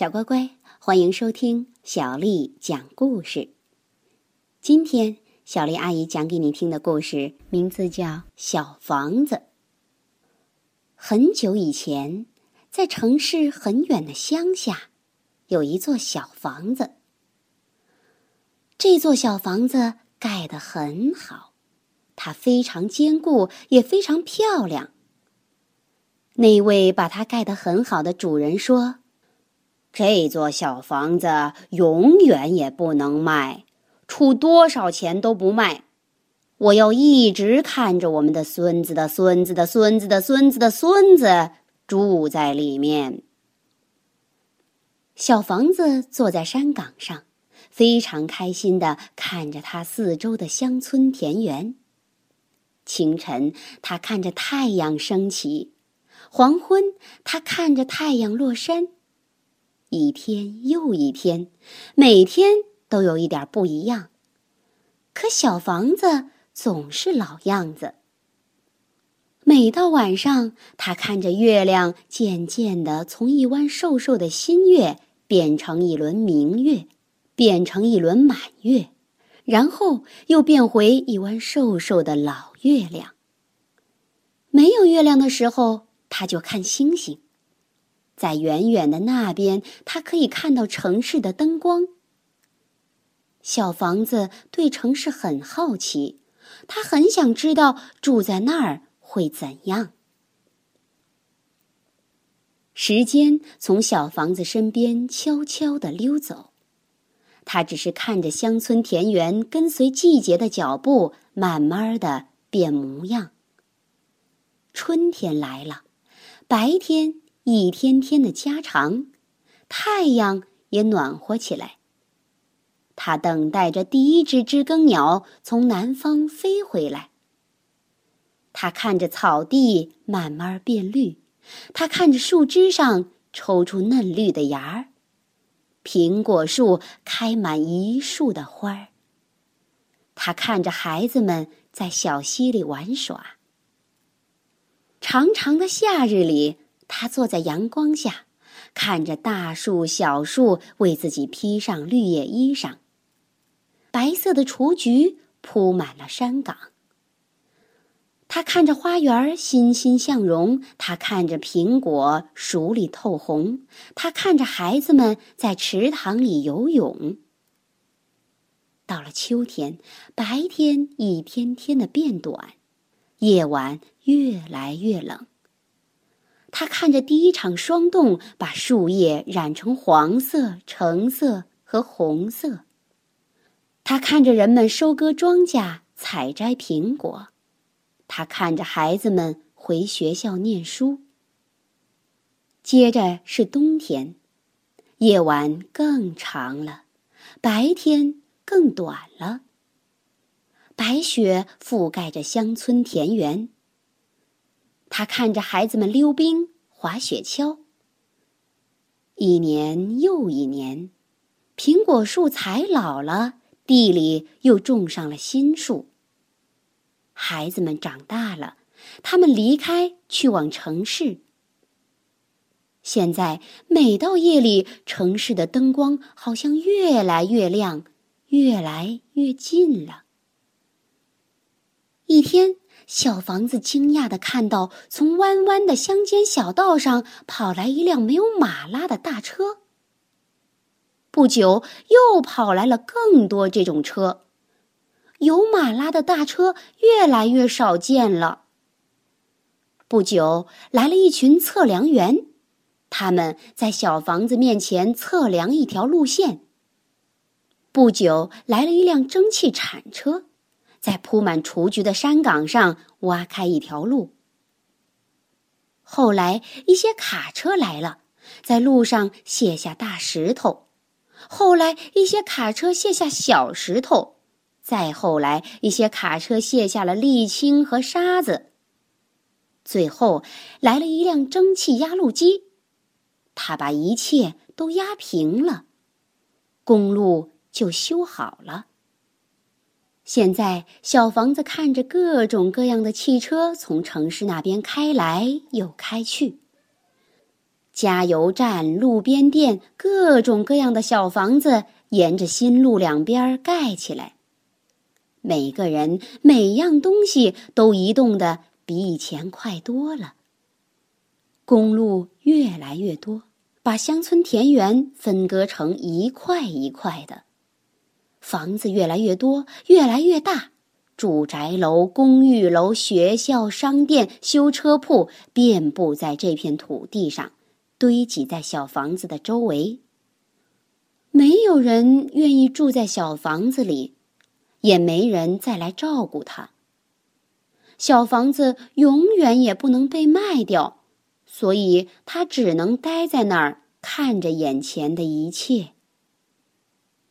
小乖乖，欢迎收听小丽讲故事。今天小丽阿姨讲给你听的故事名字叫《小房子》。很久以前，在城市很远的乡下，有一座小房子。这座小房子盖得很好，它非常坚固，也非常漂亮。那位把它盖得很好的主人说。这座小房子永远也不能卖，出多少钱都不卖。我要一直看着我们的孙子的孙子的孙子的孙子的孙子住在里面。小房子坐在山岗上，非常开心的看着它四周的乡村田园。清晨，他看着太阳升起；黄昏，他看着太阳落山。一天又一天，每天都有一点不一样，可小房子总是老样子。每到晚上，他看着月亮渐渐的从一弯瘦瘦的新月变成一轮明月，变成一轮满月，然后又变回一弯瘦瘦的老月亮。没有月亮的时候，他就看星星。在远远的那边，他可以看到城市的灯光。小房子对城市很好奇，他很想知道住在那儿会怎样。时间从小房子身边悄悄地溜走，他只是看着乡村田园跟随季节的脚步，慢慢的变模样。春天来了，白天。一天天的加长，太阳也暖和起来。他等待着第一只知更鸟从南方飞回来。他看着草地慢慢变绿，他看着树枝上抽出嫩绿的芽儿，苹果树开满一树的花儿。他看着孩子们在小溪里玩耍。长长的夏日里。他坐在阳光下，看着大树、小树为自己披上绿叶衣裳。白色的雏菊铺满了山岗。他看着花园欣欣向荣，他看着苹果熟里透红，他看着孩子们在池塘里游泳。到了秋天，白天一天天的变短，夜晚越来越冷。他看着第一场霜冻把树叶染成黄色、橙色和红色。他看着人们收割庄稼、采摘苹果。他看着孩子们回学校念书。接着是冬天，夜晚更长了，白天更短了。白雪覆盖着乡村田园。他看着孩子们溜冰、滑雪橇。一年又一年，苹果树才老了，地里又种上了新树。孩子们长大了，他们离开，去往城市。现在每到夜里，城市的灯光好像越来越亮，越来越近了。一天。小房子惊讶的看到，从弯弯的乡间小道上跑来一辆没有马拉的大车。不久，又跑来了更多这种车，有马拉的大车越来越少见了。不久，来了一群测量员，他们在小房子面前测量一条路线。不久，来了一辆蒸汽铲车。在铺满雏菊的山岗上挖开一条路。后来，一些卡车来了，在路上卸下大石头；后来，一些卡车卸下小石头；再后来，一些卡车卸下了沥青和沙子。最后，来了一辆蒸汽压路机，它把一切都压平了，公路就修好了。现在，小房子看着各种各样的汽车从城市那边开来又开去。加油站、路边店，各种各样的小房子沿着新路两边盖起来。每个人、每样东西都移动的比以前快多了。公路越来越多，把乡村田园分割成一块一块的。房子越来越多，越来越大，住宅楼、公寓楼、学校、商店、修车铺遍布在这片土地上，堆积在小房子的周围。没有人愿意住在小房子里。也没人再来照顾他。小房子永远也不能被卖掉，所以他只能待在那儿，看着眼前的一切。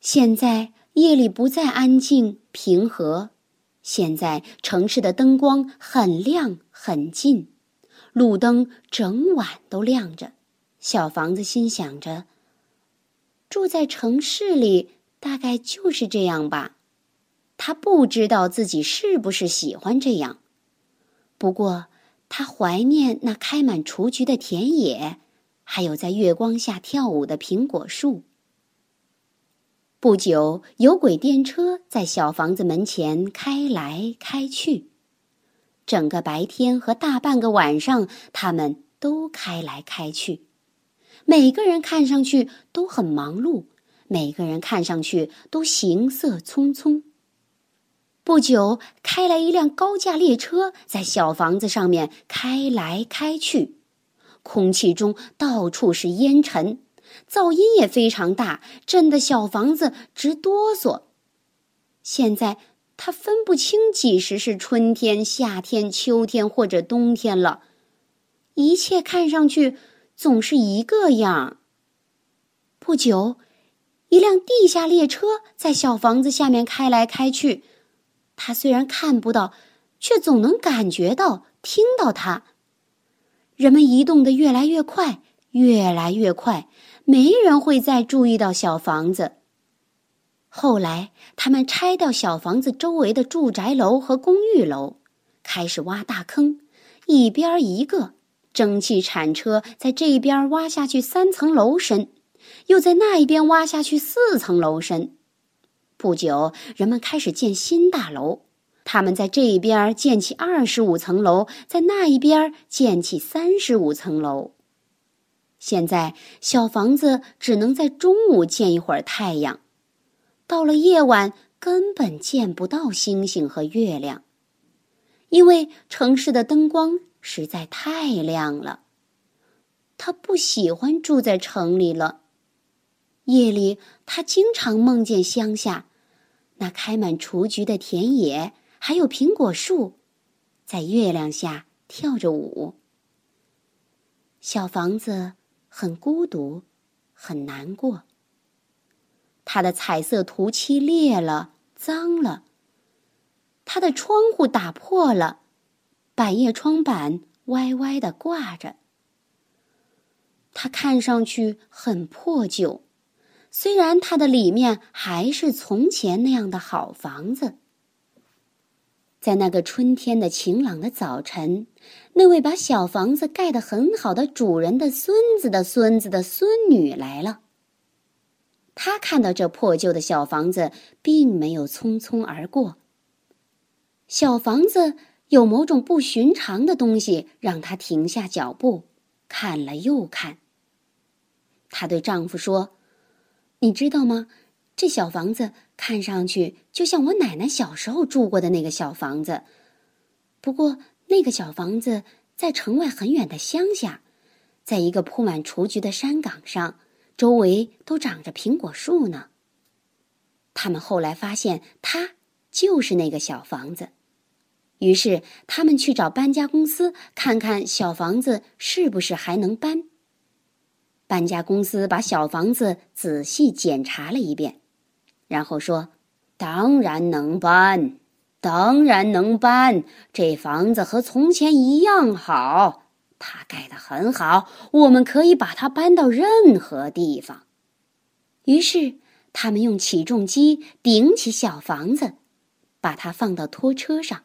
现在夜里不再安静平和，现在城市的灯光很亮很近，路灯整晚都亮着。小房子心想着：住在城市里，大概就是这样吧。他不知道自己是不是喜欢这样，不过他怀念那开满雏菊的田野，还有在月光下跳舞的苹果树。不久，有轨电车在小房子门前开来开去，整个白天和大半个晚上，他们都开来开去。每个人看上去都很忙碌，每个人看上去都行色匆匆。不久，开来一辆高架列车，在小房子上面开来开去，空气中到处是烟尘，噪音也非常大，震得小房子直哆嗦。现在他分不清几时是春天、夏天、秋天或者冬天了，一切看上去总是一个样。不久，一辆地下列车在小房子下面开来开去。他虽然看不到，却总能感觉到、听到它。人们移动的越来越快，越来越快，没人会再注意到小房子。后来，他们拆掉小房子周围的住宅楼和公寓楼，开始挖大坑，一边一个。蒸汽铲车在这边挖下去三层楼深，又在那一边挖下去四层楼深。不久，人们开始建新大楼。他们在这一边建起二十五层楼，在那一边建起三十五层楼。现在，小房子只能在中午见一会儿太阳，到了夜晚根本见不到星星和月亮，因为城市的灯光实在太亮了。他不喜欢住在城里了。夜里，他经常梦见乡下。那开满雏菊的田野，还有苹果树，在月亮下跳着舞。小房子很孤独，很难过。他的彩色涂漆裂了，脏了。他的窗户打破了，百叶窗板歪歪的挂着。它看上去很破旧。虽然它的里面还是从前那样的好房子，在那个春天的晴朗的早晨，那位把小房子盖得很好的主人的孙子的孙子的孙女来了。他看到这破旧的小房子，并没有匆匆而过。小房子有某种不寻常的东西，让他停下脚步，看了又看。她对丈夫说。你知道吗？这小房子看上去就像我奶奶小时候住过的那个小房子，不过那个小房子在城外很远的乡下，在一个铺满雏菊的山岗上，周围都长着苹果树呢。他们后来发现，它就是那个小房子，于是他们去找搬家公司，看看小房子是不是还能搬。搬家公司把小房子仔细检查了一遍，然后说：“当然能搬，当然能搬。这房子和从前一样好，它盖得很好，我们可以把它搬到任何地方。”于是，他们用起重机顶起小房子，把它放到拖车上。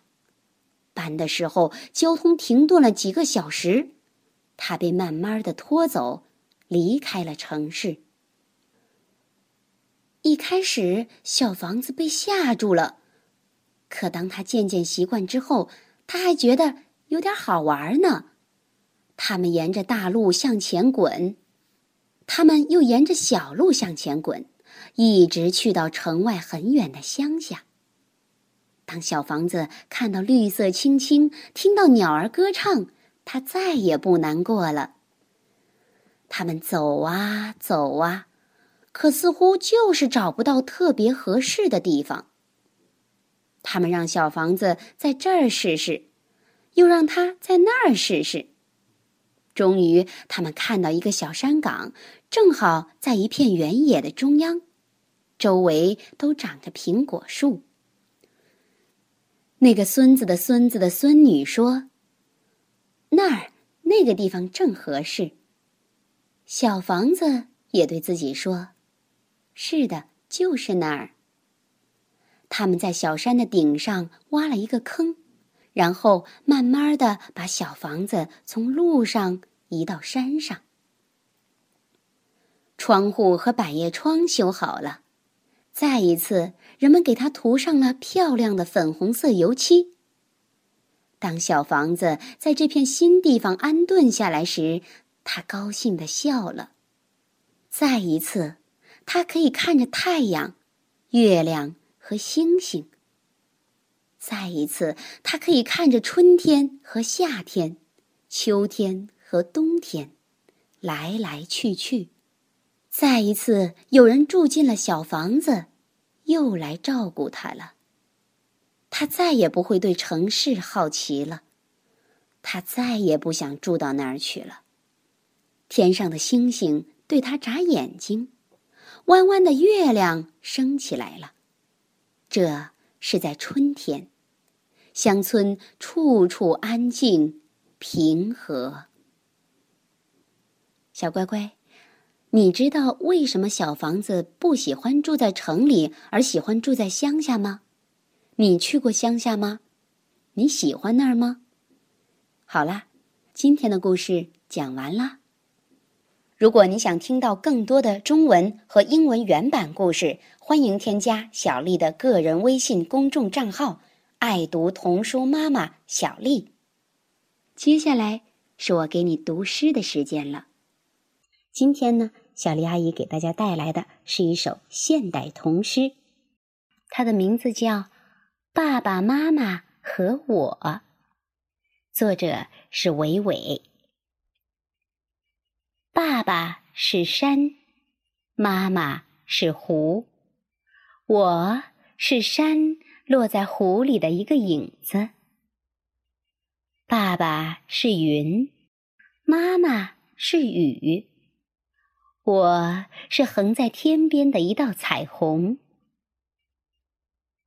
搬的时候，交通停顿了几个小时，它被慢慢的拖走。离开了城市。一开始，小房子被吓住了，可当他渐渐习惯之后，他还觉得有点好玩呢。他们沿着大路向前滚，他们又沿着小路向前滚，一直去到城外很远的乡下。当小房子看到绿色青青，听到鸟儿歌唱，他再也不难过了。他们走啊走啊。可似乎就是找不到特别合适的地方。他们让小房子在这儿试试，又让他在那儿试试。终于，他们看到一个小山岗，正好在一片原野的中央，周围都长着苹果树。那个孙子的孙子的孙女说：“那儿那个地方正合适。”小房子也对自己说。是的，就是那儿。他们在小山的顶上挖了一个坑，然后慢慢的把小房子从路上移到山上。窗户和百叶窗修好了，再一次，人们给它涂上了漂亮的粉红色油漆。当小房子在这片新地方安顿下来时，他高兴的笑了。再一次。他可以看着太阳、月亮和星星。再一次，他可以看着春天和夏天、秋天和冬天，来来去去。再一次，有人住进了小房子，又来照顾他了。他再也不会对城市好奇了，他再也不想住到那儿去了。天上的星星对他眨眼睛。弯弯的月亮升起来了，这是在春天，乡村处处安静平和。小乖乖，你知道为什么小房子不喜欢住在城里，而喜欢住在乡下吗？你去过乡下吗？你喜欢那儿吗？好啦，今天的故事讲完啦。如果你想听到更多的中文和英文原版故事，欢迎添加小丽的个人微信公众账号“爱读童书妈妈小丽”。接下来是我给你读诗的时间了。今天呢，小丽阿姨给大家带来的是一首现代童诗，它的名字叫《爸爸妈妈和我》，作者是伟伟。爸爸是山，妈妈是湖，我是山落在湖里的一个影子。爸爸是云，妈妈是雨，我是横在天边的一道彩虹。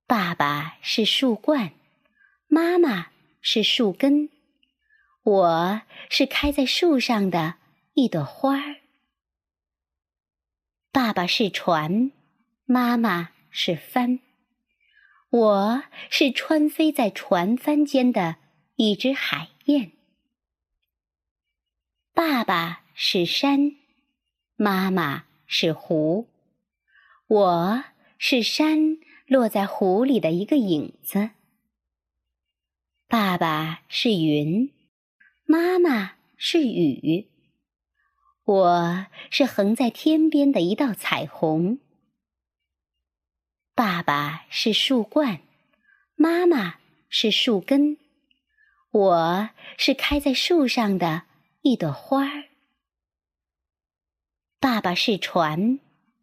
爸爸是树冠，妈妈是树根，我是开在树上的。一朵花儿，爸爸是船，妈妈是帆，我是穿飞在船帆间的一只海燕。爸爸是山，妈妈是湖，我是山落在湖里的一个影子。爸爸是云，妈妈是雨。我是横在天边的一道彩虹。爸爸是树冠，妈妈是树根，我是开在树上的一朵花儿。爸爸是船，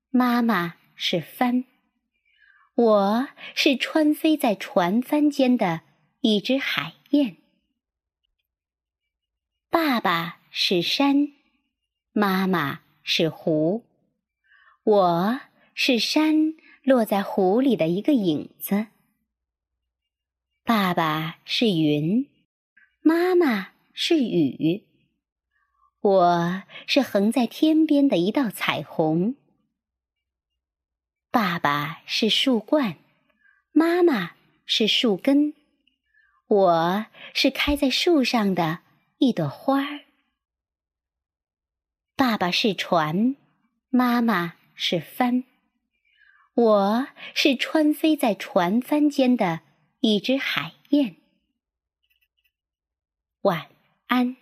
妈妈是帆，我是穿飞在船帆间的一只海燕。爸爸是山。妈妈是湖，我是山落在湖里的一个影子。爸爸是云，妈妈是雨，我是横在天边的一道彩虹。爸爸是树冠，妈妈是树根，我是开在树上的一朵花儿。爸爸是船，妈妈是帆，我是穿飞在船帆间的一只海燕。晚安。